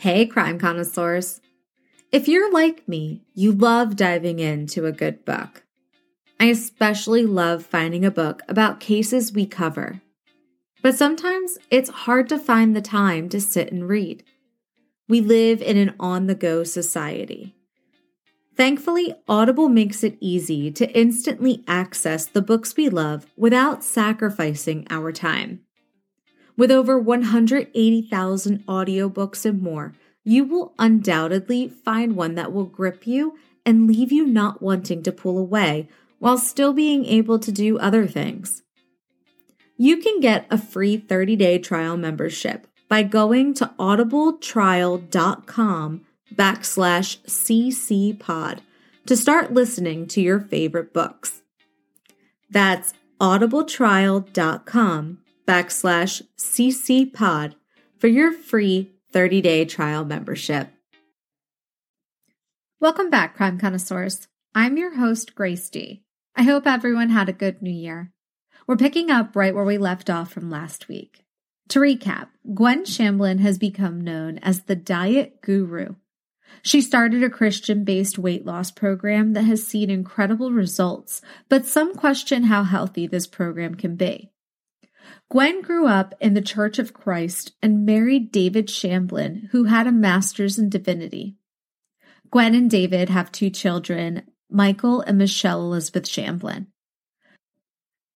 Hey, crime connoisseurs. If you're like me, you love diving into a good book. I especially love finding a book about cases we cover. But sometimes it's hard to find the time to sit and read. We live in an on the go society. Thankfully, Audible makes it easy to instantly access the books we love without sacrificing our time. With over 180,000 audiobooks and more, you will undoubtedly find one that will grip you and leave you not wanting to pull away while still being able to do other things. You can get a free 30-day trial membership by going to audibletrial.com backslash ccpod to start listening to your favorite books. That's audibletrial.com backslash ccpod for your free 30-day trial membership. Welcome back, crime connoisseurs. I'm your host, Grace D. I hope everyone had a good new year. We're picking up right where we left off from last week. To recap, Gwen Shamblin has become known as the diet guru. She started a Christian based weight loss program that has seen incredible results, but some question how healthy this program can be. Gwen grew up in the Church of Christ and married David Shamblin, who had a master's in divinity. Gwen and David have two children, Michael and Michelle Elizabeth Shamblin.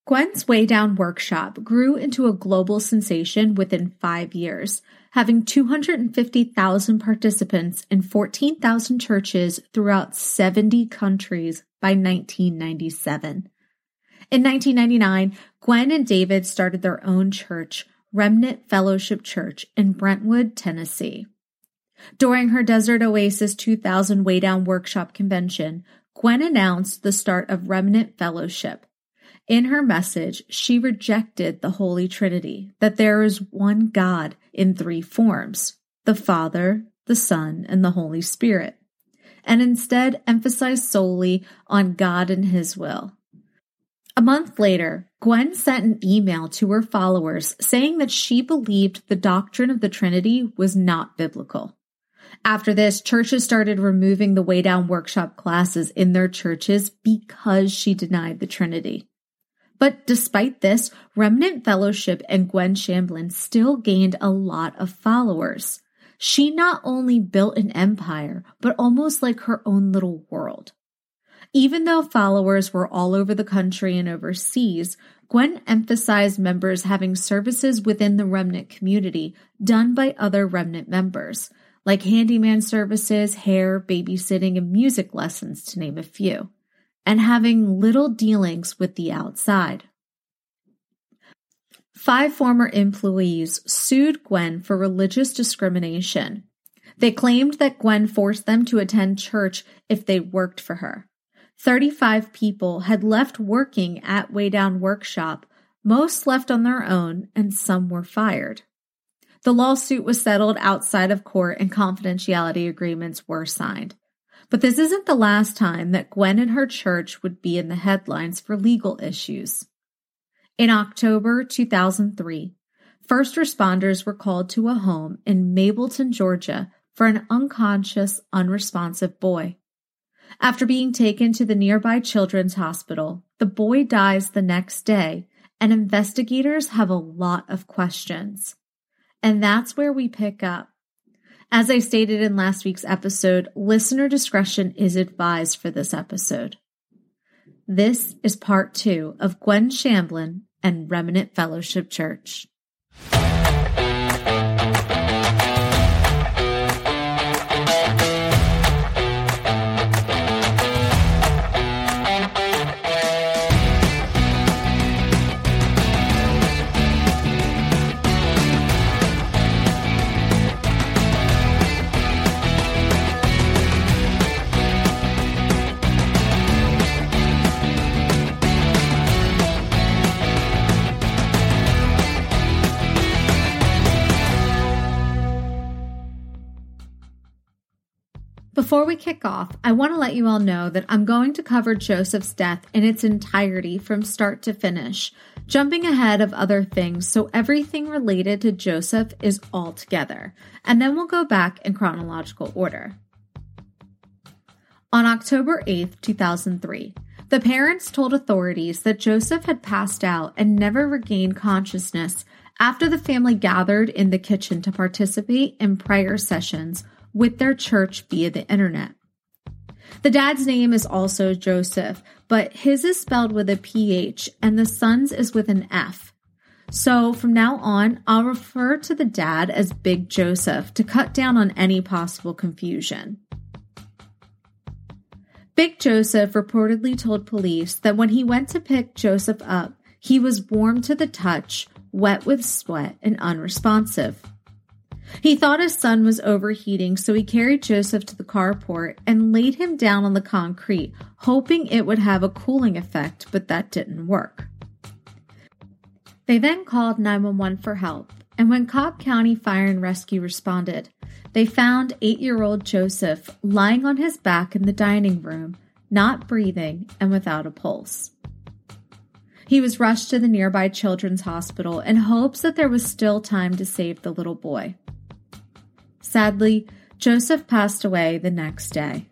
Gwen's Way Down workshop grew into a global sensation within five years, having 250,000 participants in 14,000 churches throughout 70 countries by 1997. In 1999, Gwen and David started their own church, Remnant Fellowship Church in Brentwood, Tennessee. During her Desert Oasis 2000 Way Down Workshop convention, Gwen announced the start of Remnant Fellowship. In her message, she rejected the Holy Trinity, that there is one God in three forms the Father, the Son, and the Holy Spirit, and instead emphasized solely on God and His will. A month later, Gwen sent an email to her followers saying that she believed the doctrine of the Trinity was not biblical. After this, churches started removing the Way Down workshop classes in their churches because she denied the Trinity. But despite this, Remnant Fellowship and Gwen Shamblin still gained a lot of followers. She not only built an empire, but almost like her own little world. Even though followers were all over the country and overseas, Gwen emphasized members having services within the remnant community done by other remnant members, like handyman services, hair, babysitting, and music lessons, to name a few, and having little dealings with the outside. Five former employees sued Gwen for religious discrimination. They claimed that Gwen forced them to attend church if they worked for her. 35 people had left working at Way Down Workshop, most left on their own, and some were fired. The lawsuit was settled outside of court and confidentiality agreements were signed. But this isn't the last time that Gwen and her church would be in the headlines for legal issues. In October 2003, first responders were called to a home in Mableton, Georgia for an unconscious, unresponsive boy. After being taken to the nearby children's hospital, the boy dies the next day, and investigators have a lot of questions. And that's where we pick up. As I stated in last week's episode, listener discretion is advised for this episode. This is part two of Gwen Shamblin and Remnant Fellowship Church. Before we kick off, I want to let you all know that I'm going to cover Joseph's death in its entirety from start to finish, jumping ahead of other things so everything related to Joseph is all together, and then we'll go back in chronological order. On October 8, 2003, the parents told authorities that Joseph had passed out and never regained consciousness after the family gathered in the kitchen to participate in prayer sessions with their church via the internet. The dad's name is also Joseph, but his is spelled with a PH and the son's is with an F. So from now on, I'll refer to the dad as Big Joseph to cut down on any possible confusion. Big Joseph reportedly told police that when he went to pick Joseph up, he was warm to the touch, wet with sweat, and unresponsive. He thought his son was overheating, so he carried Joseph to the carport and laid him down on the concrete, hoping it would have a cooling effect, but that didn't work. They then called 911 for help, and when Cobb County Fire and Rescue responded, they found eight year old Joseph lying on his back in the dining room, not breathing and without a pulse. He was rushed to the nearby children's hospital in hopes that there was still time to save the little boy. Sadly, Joseph passed away the next day.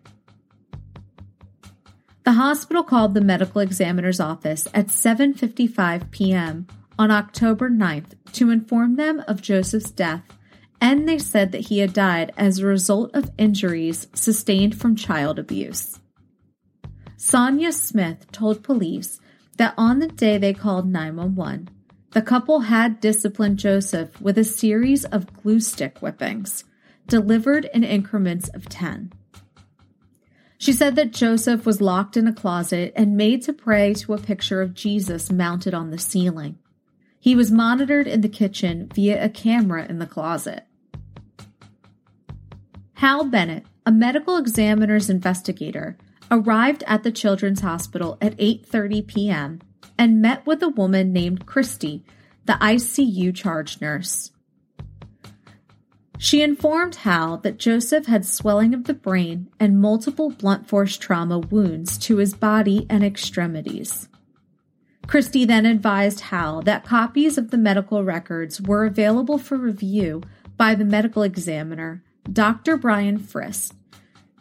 The hospital called the medical examiner's office at 7:55 p.m. on October 9th to inform them of Joseph's death, and they said that he had died as a result of injuries sustained from child abuse. Sonia Smith told police that on the day they called 911, the couple had disciplined Joseph with a series of glue stick whippings delivered in increments of 10. She said that Joseph was locked in a closet and made to pray to a picture of Jesus mounted on the ceiling. He was monitored in the kitchen via a camera in the closet. Hal Bennett, a medical examiner's investigator, arrived at the children's hospital at 8:30 p.m. and met with a woman named Christy, the ICU charge nurse. She informed Hal that Joseph had swelling of the brain and multiple blunt force trauma wounds to his body and extremities. Christie then advised Hal that copies of the medical records were available for review by the medical examiner, Dr. Brian Frist,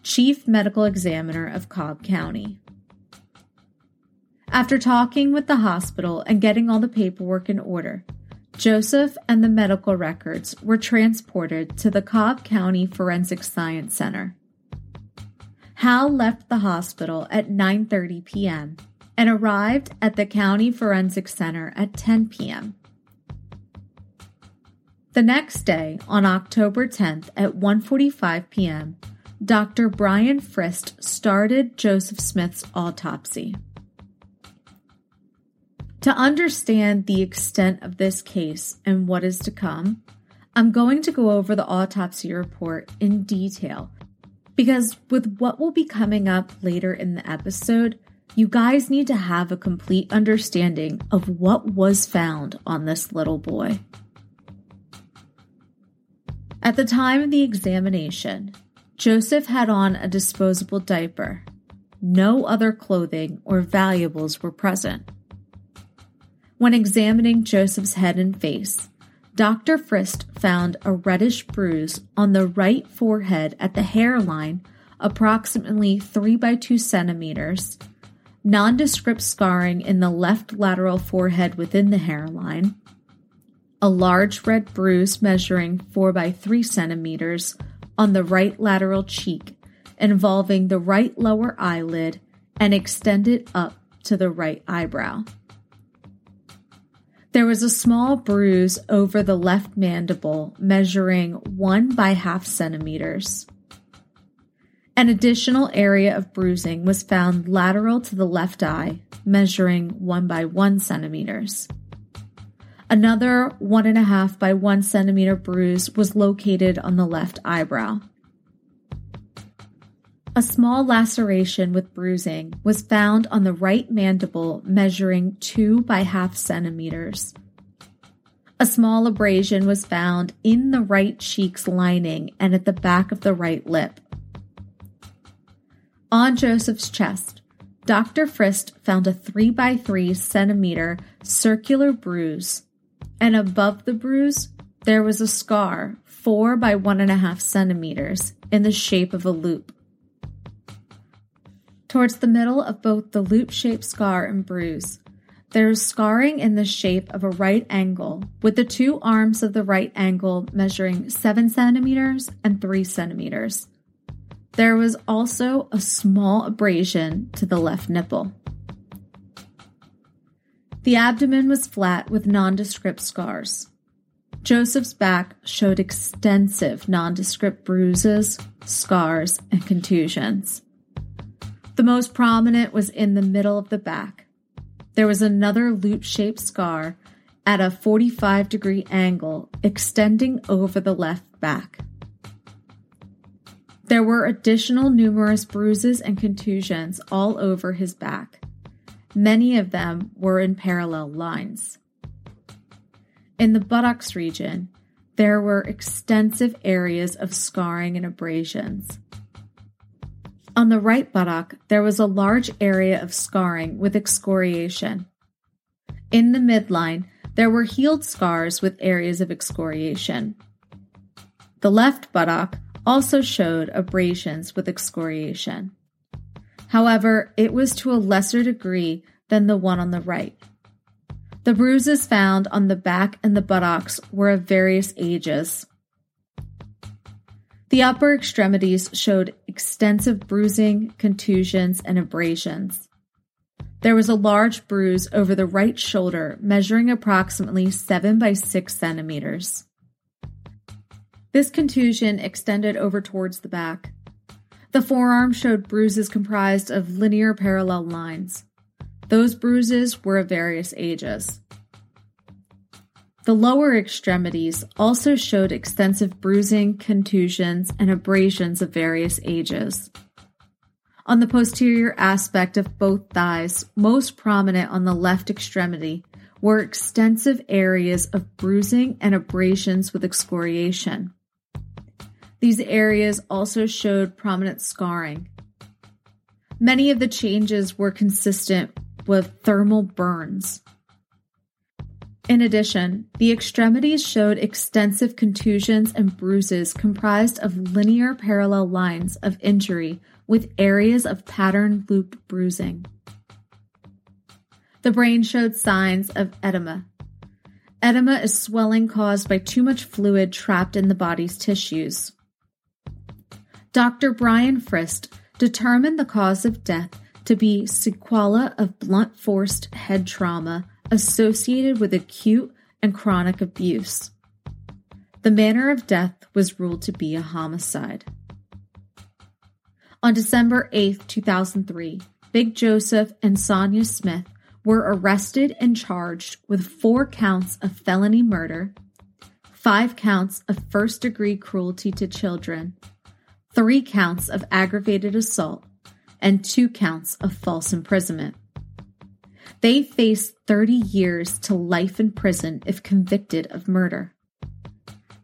Chief Medical Examiner of Cobb County. After talking with the hospital and getting all the paperwork in order, Joseph and the medical records were transported to the Cobb County Forensic Science Center. Hal left the hospital at 9:30 p.m. and arrived at the County Forensic Center at 10 p.m. The next day, on October 10th at 1:45 p.m., Dr. Brian Frist started Joseph Smith's autopsy. To understand the extent of this case and what is to come, I'm going to go over the autopsy report in detail because, with what will be coming up later in the episode, you guys need to have a complete understanding of what was found on this little boy. At the time of the examination, Joseph had on a disposable diaper. No other clothing or valuables were present. When examining Joseph's head and face, Dr. Frist found a reddish bruise on the right forehead at the hairline, approximately 3 by 2 centimeters, nondescript scarring in the left lateral forehead within the hairline, a large red bruise measuring 4 by 3 centimeters on the right lateral cheek, involving the right lower eyelid and extended up to the right eyebrow. There was a small bruise over the left mandible measuring one by half centimeters. An additional area of bruising was found lateral to the left eye, measuring one by one centimeters. Another one and a half by one centimeter bruise was located on the left eyebrow. A small laceration with bruising was found on the right mandible, measuring 2 by half centimeters. A small abrasion was found in the right cheek's lining and at the back of the right lip. On Joseph's chest, Dr. Frist found a 3 by 3 centimeter circular bruise, and above the bruise, there was a scar 4 by 1.5 centimeters in the shape of a loop. Towards the middle of both the loop shaped scar and bruise, there is scarring in the shape of a right angle, with the two arms of the right angle measuring 7 centimeters and 3 centimeters. There was also a small abrasion to the left nipple. The abdomen was flat with nondescript scars. Joseph's back showed extensive nondescript bruises, scars, and contusions. The most prominent was in the middle of the back. There was another loop shaped scar at a 45 degree angle extending over the left back. There were additional numerous bruises and contusions all over his back. Many of them were in parallel lines. In the buttocks region, there were extensive areas of scarring and abrasions. On the right buttock, there was a large area of scarring with excoriation. In the midline, there were healed scars with areas of excoriation. The left buttock also showed abrasions with excoriation. However, it was to a lesser degree than the one on the right. The bruises found on the back and the buttocks were of various ages. The upper extremities showed extensive bruising, contusions, and abrasions. There was a large bruise over the right shoulder measuring approximately 7 by 6 centimeters. This contusion extended over towards the back. The forearm showed bruises comprised of linear parallel lines. Those bruises were of various ages. The lower extremities also showed extensive bruising, contusions, and abrasions of various ages. On the posterior aspect of both thighs, most prominent on the left extremity, were extensive areas of bruising and abrasions with excoriation. These areas also showed prominent scarring. Many of the changes were consistent with thermal burns. In addition, the extremities showed extensive contusions and bruises comprised of linear parallel lines of injury with areas of pattern looped bruising. The brain showed signs of edema. Edema is swelling caused by too much fluid trapped in the body's tissues. Dr. Brian Frist determined the cause of death to be sequela of blunt force head trauma associated with acute and chronic abuse. The manner of death was ruled to be a homicide. On December 8, 2003, Big Joseph and Sonia Smith were arrested and charged with four counts of felony murder, five counts of first degree cruelty to children, three counts of aggravated assault, and two counts of false imprisonment. They face 30 years to life in prison if convicted of murder.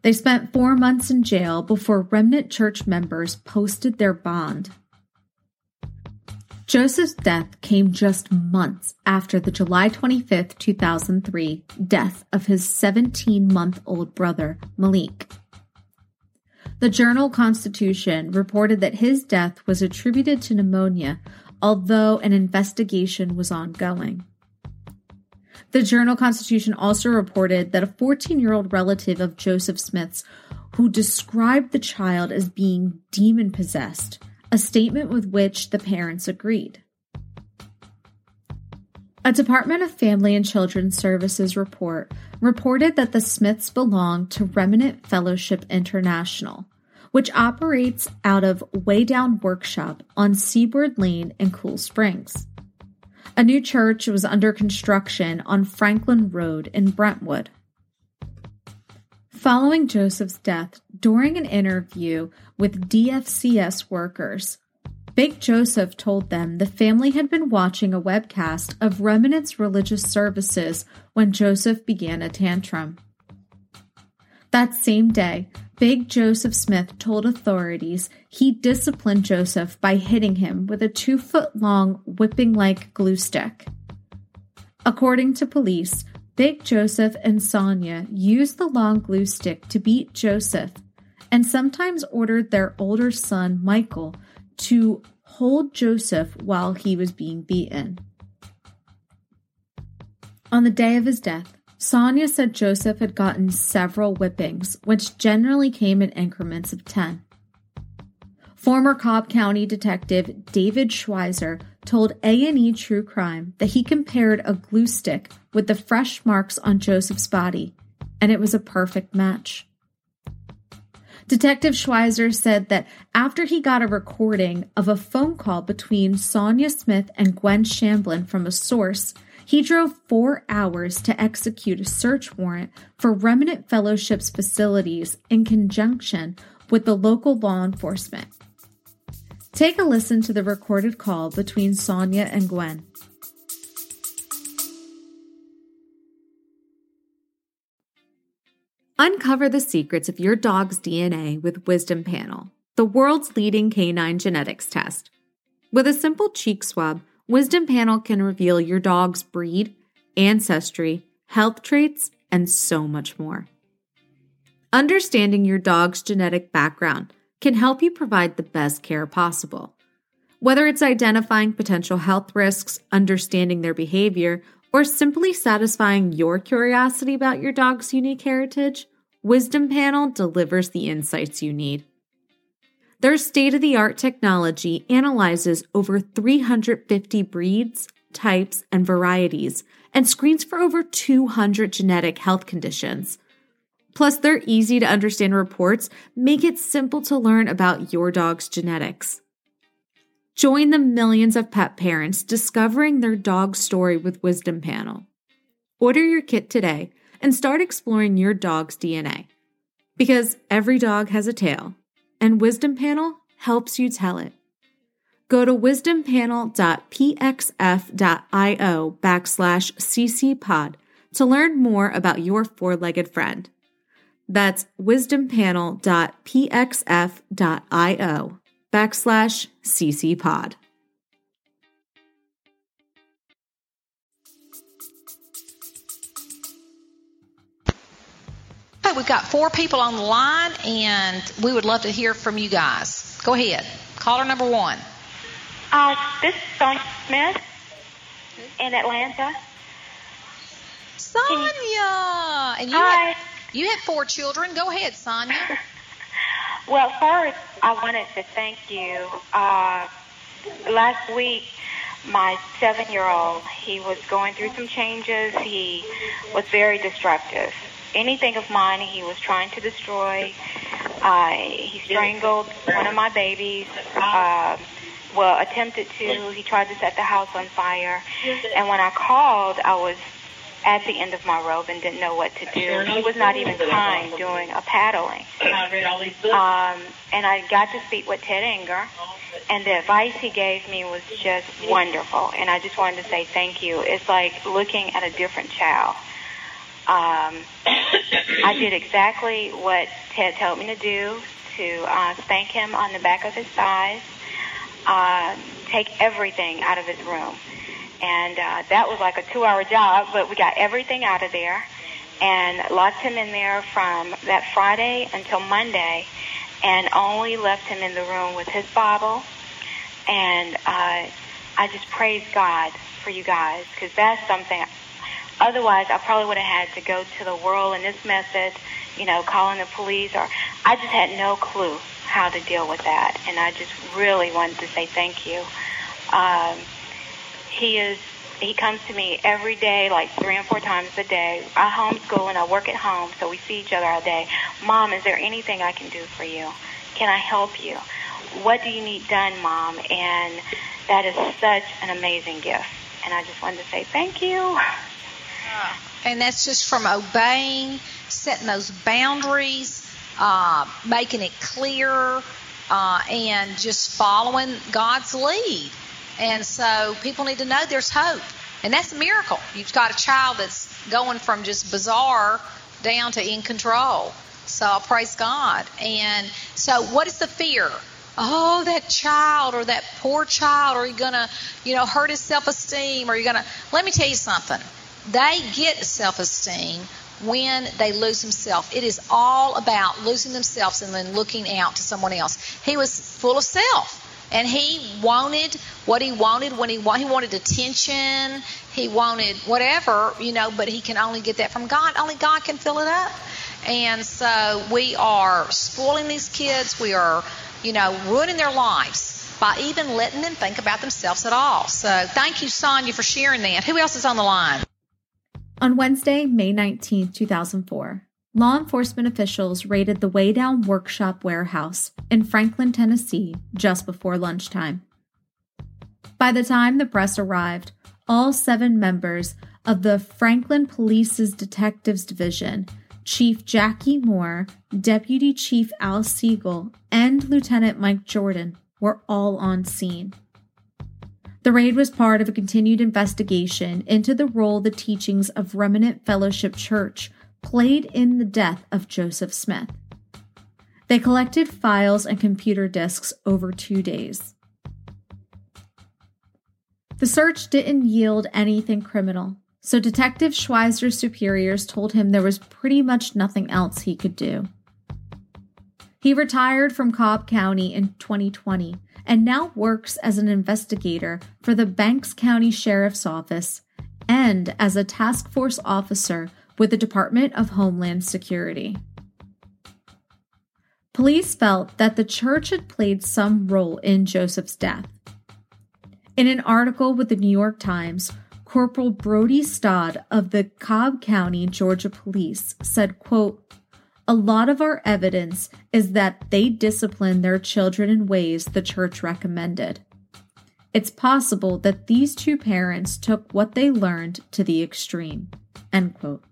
They spent four months in jail before remnant church members posted their bond. Joseph's death came just months after the July 25, 2003 death of his 17 month old brother, Malik. The Journal Constitution reported that his death was attributed to pneumonia, although an investigation was ongoing. The Journal Constitution also reported that a 14 year old relative of Joseph Smith's, who described the child as being demon possessed, a statement with which the parents agreed. A Department of Family and Children's Services report reported that the Smiths belong to Remnant Fellowship International, which operates out of Way Down Workshop on Seaboard Lane in Cool Springs. A new church was under construction on Franklin Road in Brentwood. Following Joseph's death, during an interview with DFCS workers, Big Joseph told them the family had been watching a webcast of Remnant's religious services when Joseph began a tantrum. That same day, Big Joseph Smith told authorities he disciplined Joseph by hitting him with a two foot long whipping like glue stick. According to police, Big Joseph and Sonia used the long glue stick to beat Joseph and sometimes ordered their older son, Michael, to hold Joseph while he was being beaten. On the day of his death, Sonia said Joseph had gotten several whippings, which generally came in increments of 10. Former Cobb County Detective David Schweizer told A&E True Crime that he compared a glue stick with the fresh marks on Joseph's body, and it was a perfect match. Detective Schweizer said that after he got a recording of a phone call between Sonia Smith and Gwen Shamblin from a source, he drove four hours to execute a search warrant for Remnant Fellowship's facilities in conjunction with the local law enforcement. Take a listen to the recorded call between Sonia and Gwen. Uncover the secrets of your dog's DNA with Wisdom Panel, the world's leading canine genetics test. With a simple cheek swab, Wisdom Panel can reveal your dog's breed, ancestry, health traits, and so much more. Understanding your dog's genetic background can help you provide the best care possible. Whether it's identifying potential health risks, understanding their behavior, or simply satisfying your curiosity about your dog's unique heritage, Wisdom Panel delivers the insights you need. Their state of the art technology analyzes over 350 breeds, types, and varieties and screens for over 200 genetic health conditions. Plus, their easy to understand reports make it simple to learn about your dog's genetics. Join the millions of pet parents discovering their dog's story with Wisdom Panel. Order your kit today and start exploring your dog's DNA. Because every dog has a tale and Wisdom Panel helps you tell it. Go to wisdompanel.pxf.io backslash ccpod to learn more about your four legged friend. That's wisdompanel.pxf.io backslash ccpod. Okay, we've got four people on the line, and we would love to hear from you guys. Go ahead. Caller number one. Uh, this is Sonia Smith in Atlanta. Sonia! And you Hi. had, you had four children. Go ahead, Sonia. Well, first, I wanted to thank you. Uh, last week, my seven-year-old, he was going through some changes. He was very destructive. Anything of mine, he was trying to destroy. Uh, he strangled one of my babies. Uh, well, attempted to. He tried to set the house on fire. And when I called, I was at the end of my rope and didn't know what to do. He was not even kind doing a paddling. Um, and I got to speak with Ted Anger, and the advice he gave me was just wonderful. And I just wanted to say thank you. It's like looking at a different child. Um, I did exactly what Ted told me to do to uh, spank him on the back of his thighs, uh, take everything out of his room. And uh, that was like a two hour job, but we got everything out of there and locked him in there from that Friday until Monday and only left him in the room with his Bible. And uh, I just praise God for you guys because that's something. Otherwise, I probably would have had to go to the world in this method, you know, calling the police, or I just had no clue how to deal with that. And I just really wanted to say thank you. Um, he is he comes to me every day like three and four times a day. I homeschool and i work at home so we see each other all day. Mom is there anything i can do for you? Can i help you? What do you need done mom? And that is such an amazing gift. And i just wanted to say thank you. And that's just from obeying, setting those boundaries, uh, making it clear, uh, and just following God's lead. And so people need to know there's hope. And that's a miracle. You've got a child that's going from just bizarre down to in control. So praise God. And so, what is the fear? Oh, that child or that poor child, are you gonna, you know, hurt his self-esteem? Are you gonna? Let me tell you something. They get self-esteem when they lose themselves. It is all about losing themselves and then looking out to someone else. He was full of self. And he wanted what he wanted when he wanted. He wanted attention. He wanted whatever, you know, but he can only get that from God. Only God can fill it up. And so we are spoiling these kids. We are, you know, ruining their lives by even letting them think about themselves at all. So thank you, Sonia, for sharing that. Who else is on the line? On Wednesday, May 19, 2004, law enforcement officials raided the Way Down Workshop warehouse in Franklin, Tennessee, just before lunchtime. By the time the press arrived, all seven members of the Franklin Police's Detectives Division, Chief Jackie Moore, Deputy Chief Al Siegel, and Lieutenant Mike Jordan, were all on scene. The raid was part of a continued investigation into the role the teachings of Remnant Fellowship Church played in the death of Joseph Smith. They collected files and computer disks over two days. The search didn't yield anything criminal, so Detective Schweizer's superiors told him there was pretty much nothing else he could do. He retired from Cobb County in 2020 and now works as an investigator for the Banks County Sheriff's Office and as a task force officer with the Department of Homeland Security. Police felt that the church had played some role in Joseph's death. In an article with the New York Times, Corporal Brody Stodd of the Cobb County, Georgia Police said, quote, a lot of our evidence is that they disciplined their children in ways the church recommended. It's possible that these two parents took what they learned to the extreme. End quote.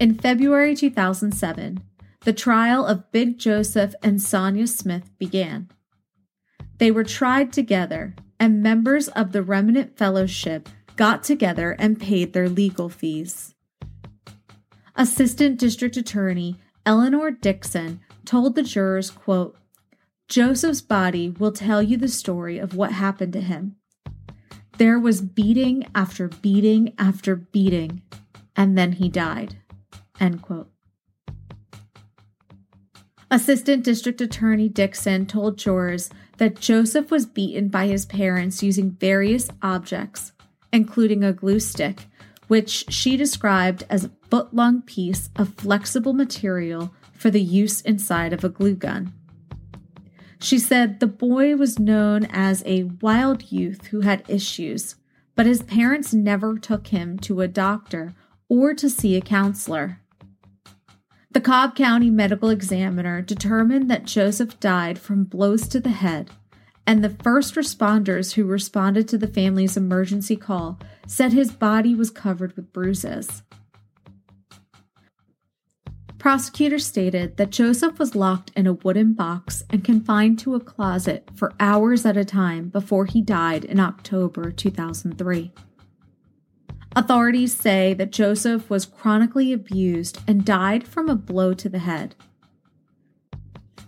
In February 2007, the trial of Big Joseph and Sonia Smith began. They were tried together, and members of the Remnant Fellowship got together and paid their legal fees. Assistant District Attorney Eleanor Dixon told the jurors, quote, Joseph's body will tell you the story of what happened to him. There was beating after beating after beating, and then he died. End quote. Assistant District Attorney Dixon told jurors that Joseph was beaten by his parents using various objects, including a glue stick, which she described as a foot long piece of flexible material for the use inside of a glue gun. She said the boy was known as a wild youth who had issues, but his parents never took him to a doctor or to see a counselor. The Cobb County medical examiner determined that Joseph died from blows to the head and the first responders who responded to the family's emergency call said his body was covered with bruises. Prosecutors stated that Joseph was locked in a wooden box and confined to a closet for hours at a time before he died in October 2003. Authorities say that Joseph was chronically abused and died from a blow to the head.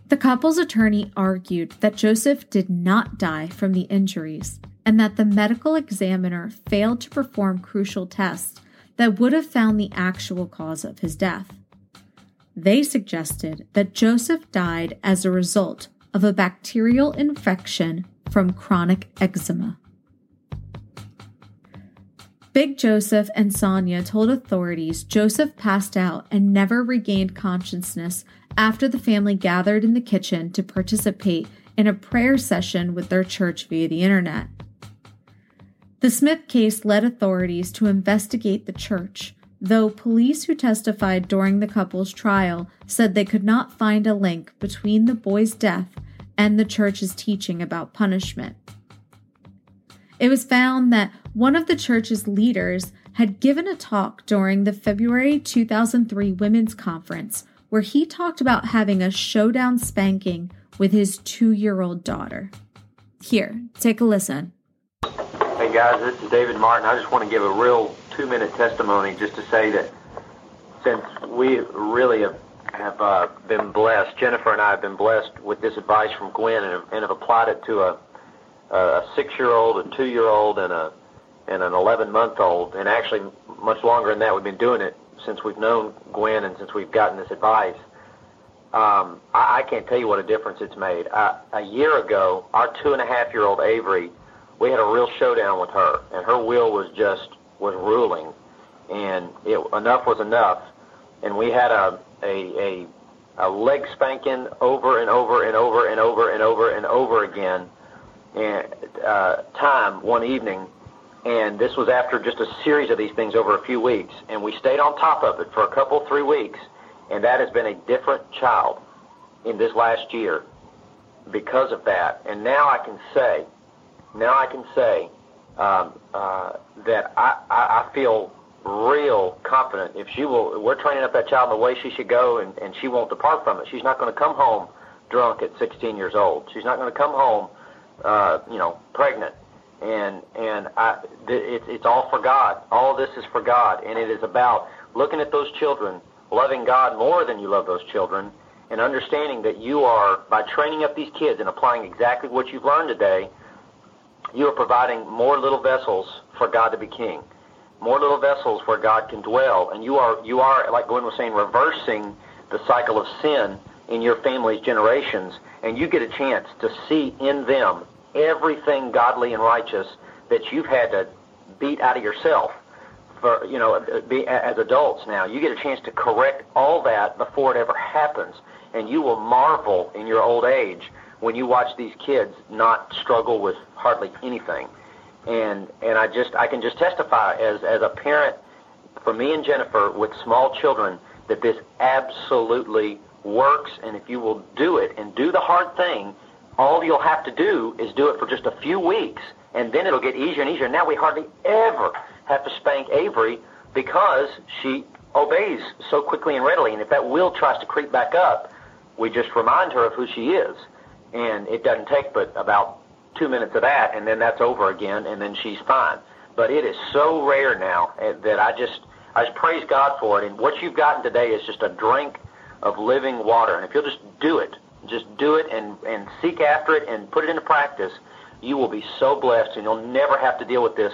The couple's attorney argued that Joseph did not die from the injuries and that the medical examiner failed to perform crucial tests that would have found the actual cause of his death. They suggested that Joseph died as a result of a bacterial infection from chronic eczema. Big Joseph and Sonia told authorities Joseph passed out and never regained consciousness after the family gathered in the kitchen to participate in a prayer session with their church via the internet. The Smith case led authorities to investigate the church, though police who testified during the couple's trial said they could not find a link between the boy's death and the church's teaching about punishment. It was found that one of the church's leaders had given a talk during the February 2003 Women's Conference where he talked about having a showdown spanking with his two year old daughter. Here, take a listen. Hey guys, this is David Martin. I just want to give a real two minute testimony just to say that since we really have, have uh, been blessed, Jennifer and I have been blessed with this advice from Gwen and, and have applied it to a, a six-year-old, a two-year-old, and a and an 11-month-old, and actually much longer than that. We've been doing it since we've known Gwen and since we've gotten this advice. Um, I, I can't tell you what a difference it's made. A year ago, our two and a half year old Avery, we had a real showdown with her, and her will was just was ruling, and it, enough was enough, and we had a a, a a leg spanking over and over and over and over and over and over again, and uh, time one evening, and this was after just a series of these things over a few weeks, and we stayed on top of it for a couple three weeks and that has been a different child in this last year because of that. And now I can say, now I can say um, uh, that I, I, I feel real confident if she will. We're training up that child the way she should go, and, and she won't depart from it. She's not going to come home drunk at 16 years old. She's not going to come home, uh, you know, pregnant. And and I, it, it's all for God. All this is for God, and it is about looking at those children loving God more than you love those children, and understanding that you are, by training up these kids and applying exactly what you've learned today, you are providing more little vessels for God to be king, more little vessels where God can dwell, and you are, you are, like Gwen was saying, reversing the cycle of sin in your family's generations, and you get a chance to see in them everything godly and righteous that you've had to beat out of yourself for you know be, as adults now. You get a chance to correct all that before it ever happens and you will marvel in your old age when you watch these kids not struggle with hardly anything. And and I just I can just testify as as a parent for me and Jennifer with small children that this absolutely works and if you will do it and do the hard thing all you'll have to do is do it for just a few weeks and then it'll get easier and easier now we hardly ever have to spank Avery because she obeys so quickly and readily. And if that will tries to creep back up, we just remind her of who she is. And it doesn't take but about two minutes of that, and then that's over again, and then she's fine. But it is so rare now eh, that I just I just praise God for it. And what you've gotten today is just a drink of living water. And if you'll just do it, just do it and, and seek after it and put it into practice, you will be so blessed, and you'll never have to deal with this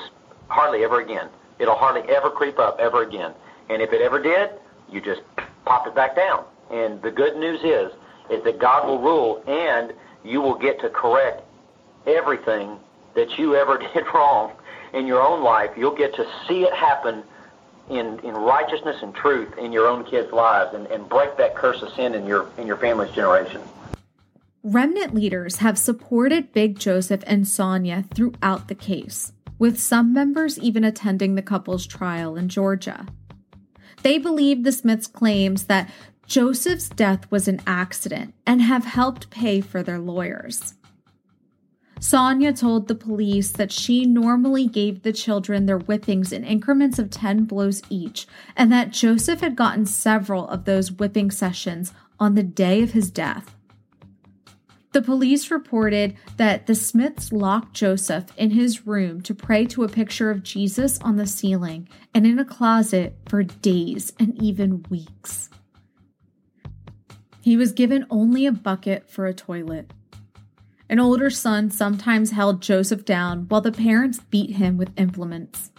hardly ever again. It'll hardly ever creep up ever again. And if it ever did, you just pop it back down. And the good news is, is that God will rule and you will get to correct everything that you ever did wrong in your own life. You'll get to see it happen in, in righteousness and truth in your own kids' lives and, and break that curse of sin in your in your family's generation. Remnant leaders have supported Big Joseph and Sonia throughout the case with some members even attending the couple's trial in Georgia. They believe the Smiths' claims that Joseph's death was an accident and have helped pay for their lawyers. Sonia told the police that she normally gave the children their whippings in increments of 10 blows each, and that Joseph had gotten several of those whipping sessions on the day of his death. The police reported that the Smiths locked Joseph in his room to pray to a picture of Jesus on the ceiling and in a closet for days and even weeks. He was given only a bucket for a toilet. An older son sometimes held Joseph down while the parents beat him with implements.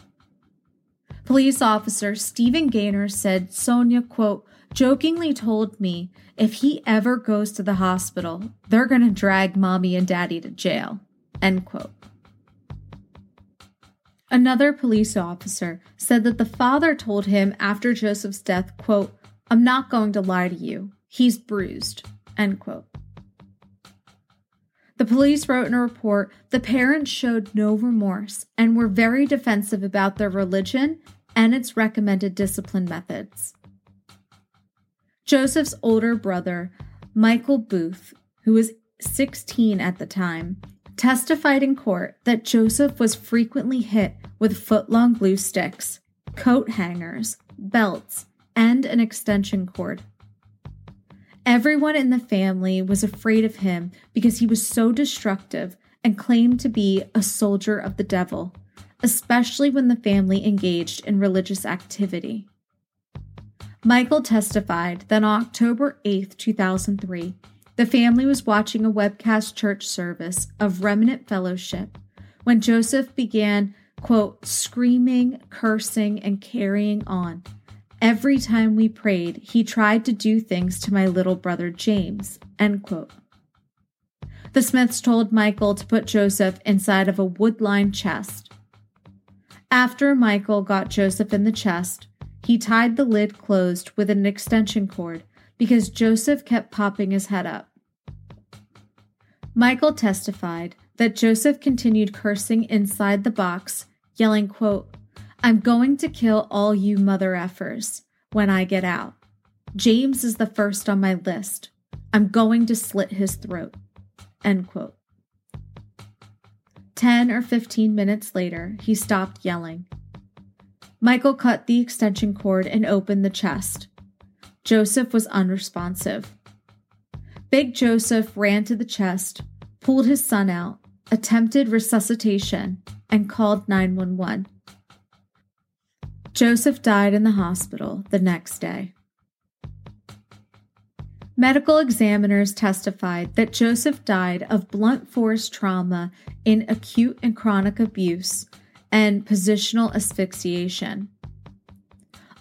Police officer Stephen Gaynor said Sonia, quote, jokingly told me if he ever goes to the hospital, they're going to drag mommy and daddy to jail. End quote. Another police officer said that the father told him after Joseph's death, quote, I'm not going to lie to you. He's bruised. End quote. The police wrote in a report the parents showed no remorse and were very defensive about their religion and its recommended discipline methods. Joseph's older brother, Michael Booth, who was 16 at the time, testified in court that Joseph was frequently hit with foot long glue sticks, coat hangers, belts, and an extension cord. Everyone in the family was afraid of him because he was so destructive and claimed to be a soldier of the devil, especially when the family engaged in religious activity. Michael testified that on October 8, 2003, the family was watching a webcast church service of Remnant Fellowship when Joseph began, quote, screaming, cursing, and carrying on. Every time we prayed, he tried to do things to my little brother James, end quote. The Smiths told Michael to put Joseph inside of a wood lined chest. After Michael got Joseph in the chest, he tied the lid closed with an extension cord because Joseph kept popping his head up. Michael testified that Joseph continued cursing inside the box, yelling, quote, I'm going to kill all you mother effers when I get out. James is the first on my list. I'm going to slit his throat. End quote. 10 or 15 minutes later, he stopped yelling. Michael cut the extension cord and opened the chest. Joseph was unresponsive. Big Joseph ran to the chest, pulled his son out, attempted resuscitation, and called 911. Joseph died in the hospital the next day. Medical examiners testified that Joseph died of blunt force trauma in acute and chronic abuse and positional asphyxiation.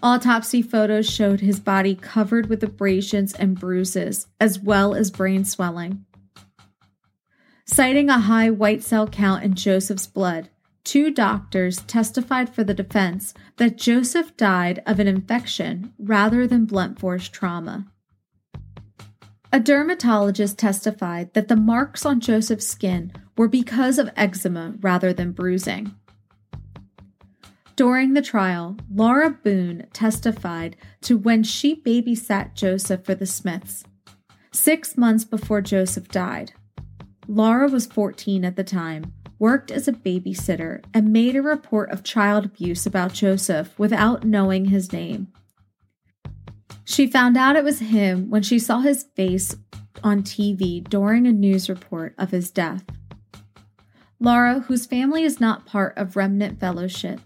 Autopsy photos showed his body covered with abrasions and bruises, as well as brain swelling. Citing a high white cell count in Joseph's blood, two doctors testified for the defense that Joseph died of an infection rather than blunt force trauma. A dermatologist testified that the marks on Joseph's skin were because of eczema rather than bruising. During the trial, Laura Boone testified to when she babysat Joseph for the Smiths, six months before Joseph died. Laura was 14 at the time, worked as a babysitter, and made a report of child abuse about Joseph without knowing his name. She found out it was him when she saw his face on TV during a news report of his death. Laura, whose family is not part of Remnant Fellowship,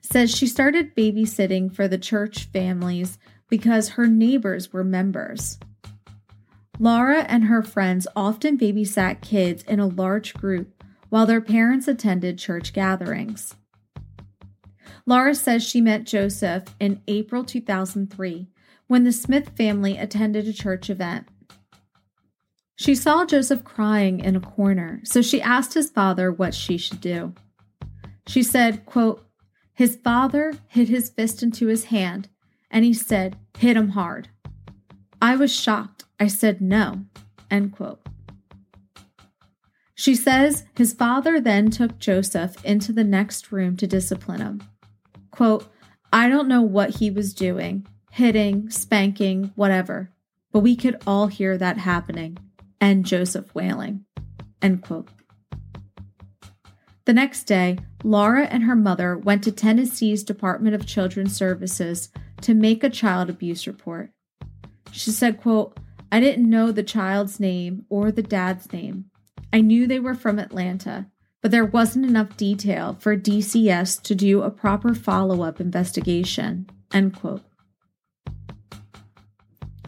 says she started babysitting for the church families because her neighbors were members. Laura and her friends often babysat kids in a large group while their parents attended church gatherings. Laura says she met Joseph in April 2003 when the Smith family attended a church event. She saw Joseph crying in a corner, so she asked his father what she should do. She said, quote, His father hit his fist into his hand, and he said, Hit him hard. I was shocked. I said no. End quote. She says his father then took Joseph into the next room to discipline him. Quote, I don't know what he was doing hitting, spanking, whatever. But we could all hear that happening and Joseph wailing. End quote. The next day, Laura and her mother went to Tennessee's Department of Children's Services to make a child abuse report. She said, quote, I didn't know the child's name or the dad's name. I knew they were from Atlanta, but there wasn't enough detail for DCS to do a proper follow up investigation. End quote.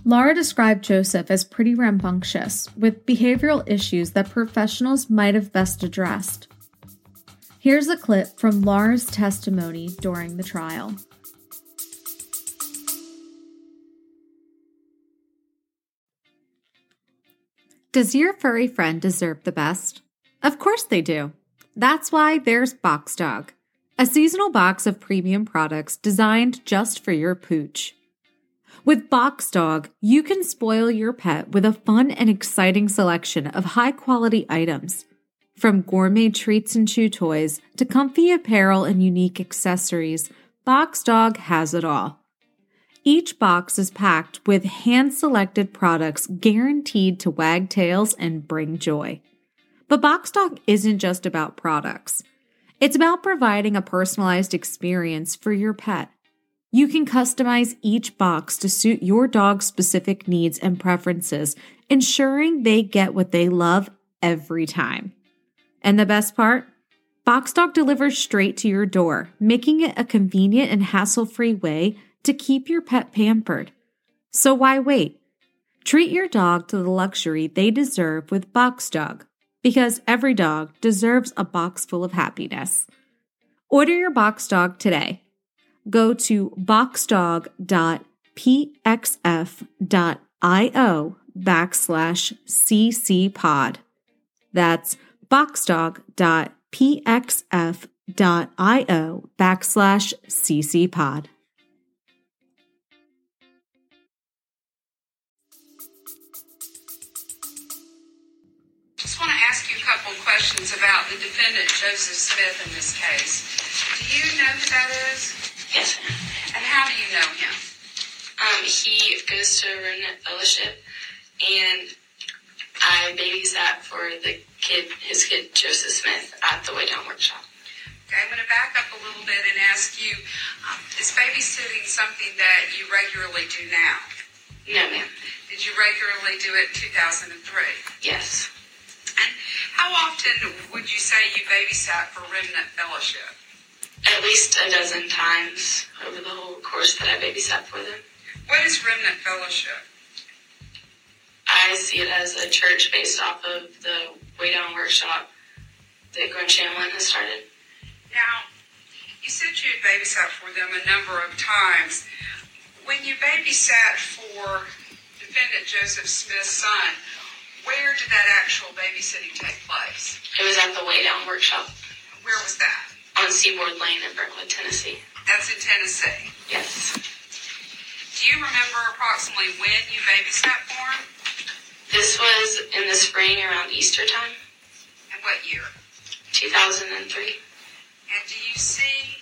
Laura described Joseph as pretty rambunctious, with behavioral issues that professionals might have best addressed. Here's a clip from Laura's testimony during the trial. Does your furry friend deserve the best? Of course they do. That's why there's Box Dog, a seasonal box of premium products designed just for your pooch. With Box Dog, you can spoil your pet with a fun and exciting selection of high quality items. From gourmet treats and chew toys to comfy apparel and unique accessories, Box Dog has it all. Each box is packed with hand selected products guaranteed to wag tails and bring joy. But Box Dog isn't just about products, it's about providing a personalized experience for your pet. You can customize each box to suit your dog's specific needs and preferences, ensuring they get what they love every time. And the best part? BoxDog delivers straight to your door, making it a convenient and hassle free way to keep your pet pampered. So why wait? Treat your dog to the luxury they deserve with Box Dog, because every dog deserves a box full of happiness. Order your Box Dog today. Go to boxdog.pxf.io backslash ccpod. That's boxdog.pxf.io backslash ccpod. Just want to ask you a couple of questions about the defendant, Joseph Smith, in this case. Do you know who that is? Yes. And how do you know him? Um, he goes to a Remnant Fellowship, and I babysat for the kid, his kid Joseph Smith, at the Weigh Down Workshop. Okay, I'm going to back up a little bit and ask you, um, is babysitting something that you regularly do now? No, ma'am. Did you regularly do it in 2003? Yes. And how often would you say you babysat for Remnant Fellowship? At least a dozen times over the whole course that I babysat for them. What is Remnant Fellowship? I see it as a church based off of the Weigh Down Workshop that Gwen Shamblin has started. Now, you said you had babysat for them a number of times. When you babysat for defendant Joseph Smith's son, where did that actual babysitting take place? It was at the Weigh Down Workshop Where was that? on Seaboard Lane in Brentwood, Tennessee. That's in Tennessee. Yes. Do you remember approximately when you babysat for him This was in the spring around Easter time, and what year? 2003. And do you see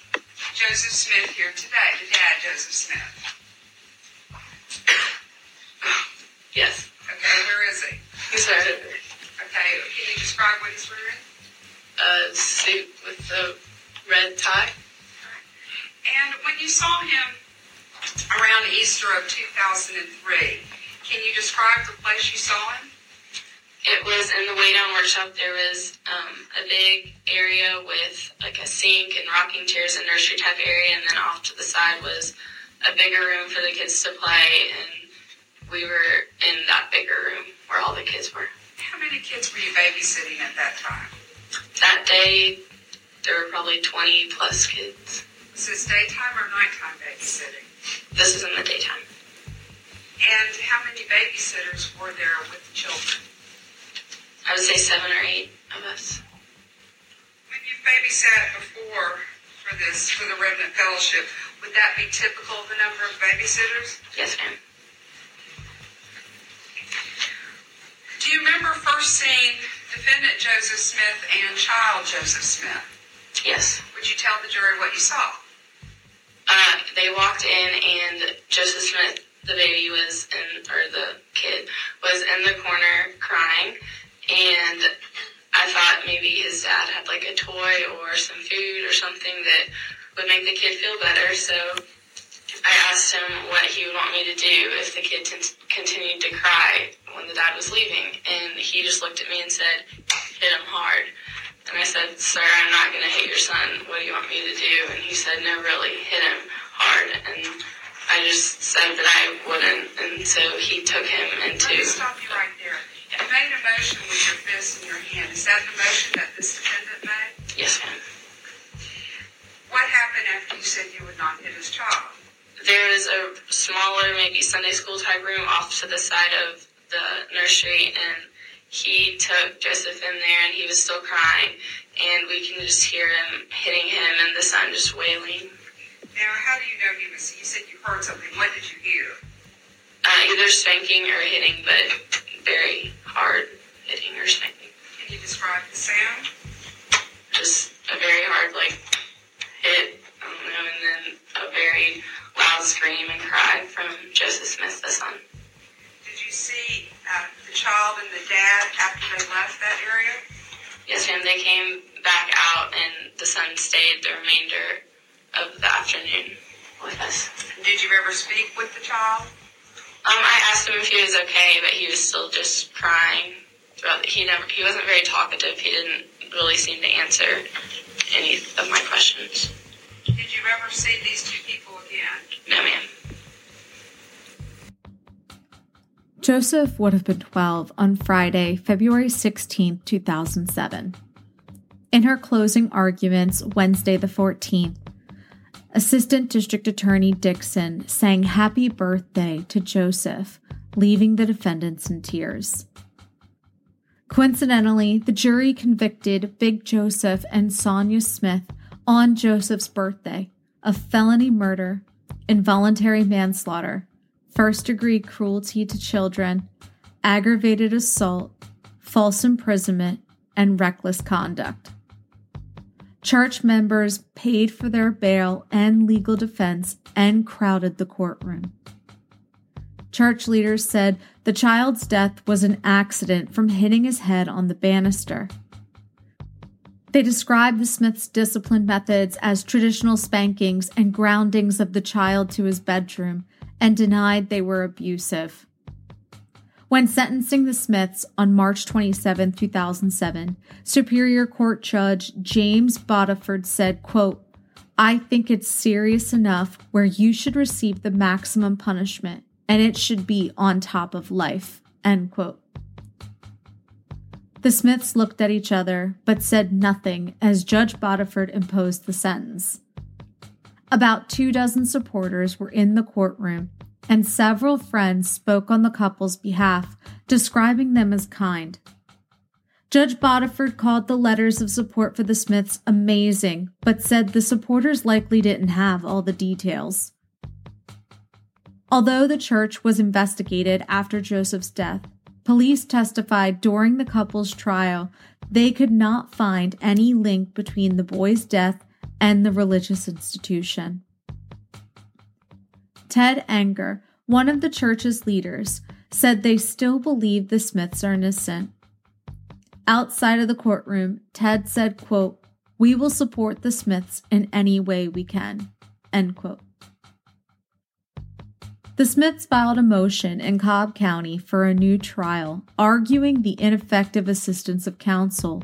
Joseph Smith here today, the dad, Joseph Smith? Yes. Okay, where is he? Wearing Okay, can you describe what he's wearing? a suit with the red tie. And when you saw him around Easter of 2003, can you describe the place you saw him? It was in the weigh down workshop. There was um, a big area with like a sink and rocking chairs and nursery type area, and then off to the side was a bigger room for the kids to play. And we were in that bigger room where all the kids were. How many kids were you babysitting at that time? That day, there were probably 20 plus kids. Was this daytime or nighttime babysitting? This is in the daytime. And how many babysitters were there with the children? I would say seven or eight of us. When you babysat before for this, for the Remnant Fellowship, would that be typical of the number of babysitters? Yes, ma'am. Do you remember first seeing defendant Joseph Smith and child Joseph Smith? Yes. Would you tell the jury what you saw? Uh, they walked in and Joseph Smith, the baby was in, or the kid was in the corner crying, and I thought maybe his dad had like a toy or some food or something that would make the kid feel better. So I asked him what he would want me to do if the kid t- continued to cry when the dad was leaving, and he just looked at me and said, "Hit him hard." And I said, Sir, I'm not going to hit your son. What do you want me to do? And he said, No, really, hit him hard. And I just said that I wouldn't. And so he took him into. Let me stop you right there. You made a motion with your fist in your hand. Is that the motion that this defendant made? Yes, ma'am. What happened after you said you would not hit his child? There is a smaller, maybe Sunday school type room off to the side of the nursery, and he took Joseph in there, and he was still crying, and we can just hear him hitting him, and the son just wailing. Now, how do you know he was? You said you heard something. What did you hear? Uh, either spanking or hitting, but very hard hitting or spanking. Can you describe the sound? Just a very hard, like, hit, I don't know, and then a very loud scream and cry from Joseph Smith, the son. Did you see uh, the child and the dad after they left that area? Yes, ma'am. They came back out, and the son stayed the remainder of the afternoon with us. Did you ever speak with the child? Um, I asked him if he was okay, but he was still just crying. Throughout. He never. He wasn't very talkative. He didn't really seem to answer any of my questions. Did you ever see these two people again? No, ma'am. Joseph would have been 12 on Friday, February 16, 2007. In her closing arguments Wednesday the 14th, Assistant District Attorney Dixon sang Happy Birthday to Joseph, leaving the defendants in tears. Coincidentally, the jury convicted Big Joseph and Sonia Smith on Joseph's birthday of felony murder, involuntary manslaughter, first degree cruelty to children, aggravated assault, false imprisonment, and reckless conduct. Church members paid for their bail and legal defense and crowded the courtroom. Church leaders said the child's death was an accident from hitting his head on the banister. They described the Smiths' discipline methods as traditional spankings and groundings of the child to his bedroom and denied they were abusive. When sentencing the Smiths on March 27, 2007, Superior Court Judge James Bodiford said, quote, I think it's serious enough where you should receive the maximum punishment and it should be on top of life, end quote. The Smiths looked at each other but said nothing as Judge Bodiford imposed the sentence. About two dozen supporters were in the courtroom and several friends spoke on the couple's behalf, describing them as kind. Judge Bodiford called the letters of support for the Smiths amazing, but said the supporters likely didn't have all the details. Although the church was investigated after Joseph's death, police testified during the couple's trial they could not find any link between the boy's death and the religious institution. Ted Anger, one of the church's leaders, said they still believe the Smiths are innocent. Outside of the courtroom, Ted said, quote, We will support the Smiths in any way we can. End quote. The Smiths filed a motion in Cobb County for a new trial, arguing the ineffective assistance of counsel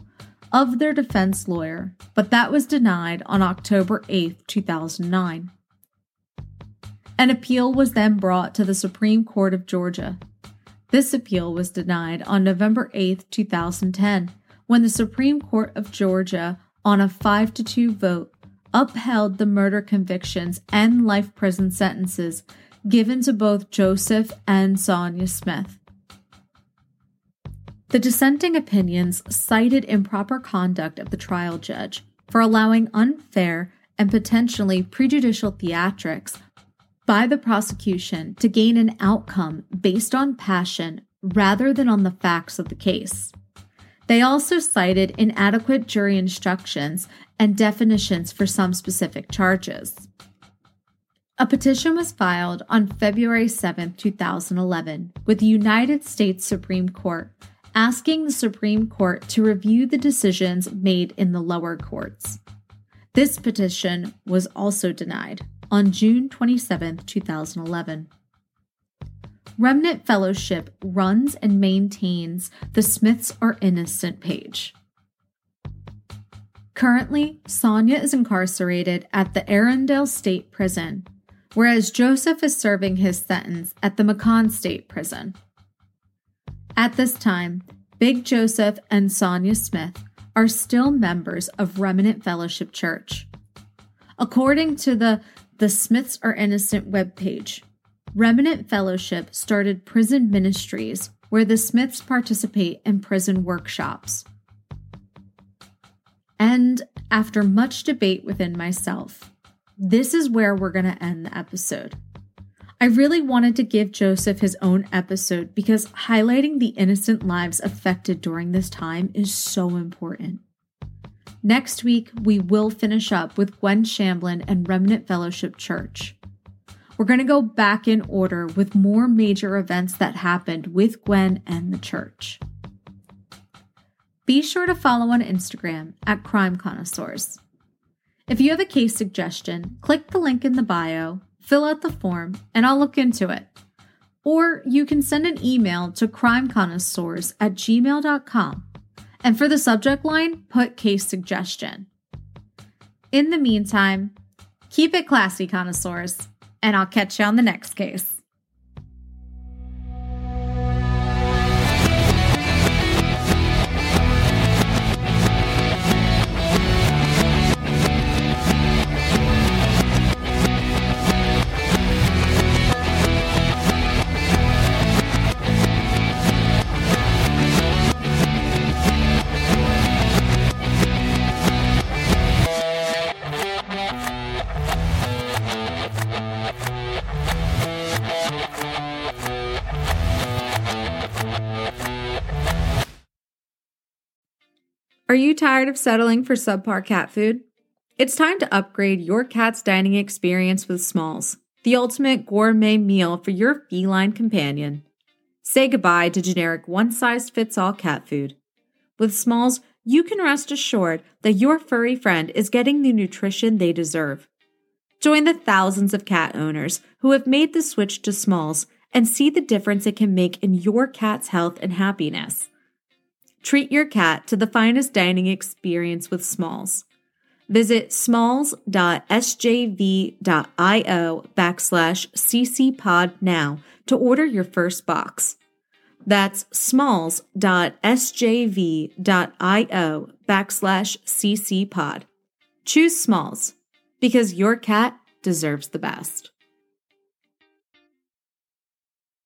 of their defense lawyer, but that was denied on October 8, 2009. An appeal was then brought to the Supreme Court of Georgia. This appeal was denied on November 8, 2010, when the Supreme Court of Georgia, on a 5 to 2 vote, upheld the murder convictions and life prison sentences given to both Joseph and Sonia Smith. The dissenting opinions cited improper conduct of the trial judge for allowing unfair and potentially prejudicial theatrics by the prosecution to gain an outcome based on passion rather than on the facts of the case. They also cited inadequate jury instructions and definitions for some specific charges. A petition was filed on February 7, 2011, with the United States Supreme Court asking the Supreme Court to review the decisions made in the lower courts. This petition was also denied on June 27, 2011. Remnant Fellowship runs and maintains the Smiths Are Innocent page. Currently, Sonia is incarcerated at the Arrendale State Prison, whereas Joseph is serving his sentence at the Macon State Prison. At this time, Big Joseph and Sonia Smith are still members of Remnant Fellowship Church. According to the the Smiths Are Innocent webpage. Remnant Fellowship started prison ministries where the Smiths participate in prison workshops. And after much debate within myself, this is where we're going to end the episode. I really wanted to give Joseph his own episode because highlighting the innocent lives affected during this time is so important. Next week, we will finish up with Gwen Shamblin and Remnant Fellowship Church. We're going to go back in order with more major events that happened with Gwen and the church. Be sure to follow on Instagram at Crime Connoisseurs. If you have a case suggestion, click the link in the bio, fill out the form, and I'll look into it. Or you can send an email to crimeconnoisseurs at gmail.com and for the subject line, put case suggestion. In the meantime, keep it classy, connoisseurs, and I'll catch you on the next case. Are you tired of settling for subpar cat food? It's time to upgrade your cat's dining experience with Smalls, the ultimate gourmet meal for your feline companion. Say goodbye to generic one size fits all cat food. With Smalls, you can rest assured that your furry friend is getting the nutrition they deserve. Join the thousands of cat owners who have made the switch to Smalls and see the difference it can make in your cat's health and happiness. Treat your cat to the finest dining experience with Smalls. Visit smalls.sjv.io backslash ccpod now to order your first box. That's smalls.sjv.io backslash ccpod. Choose Smalls because your cat deserves the best.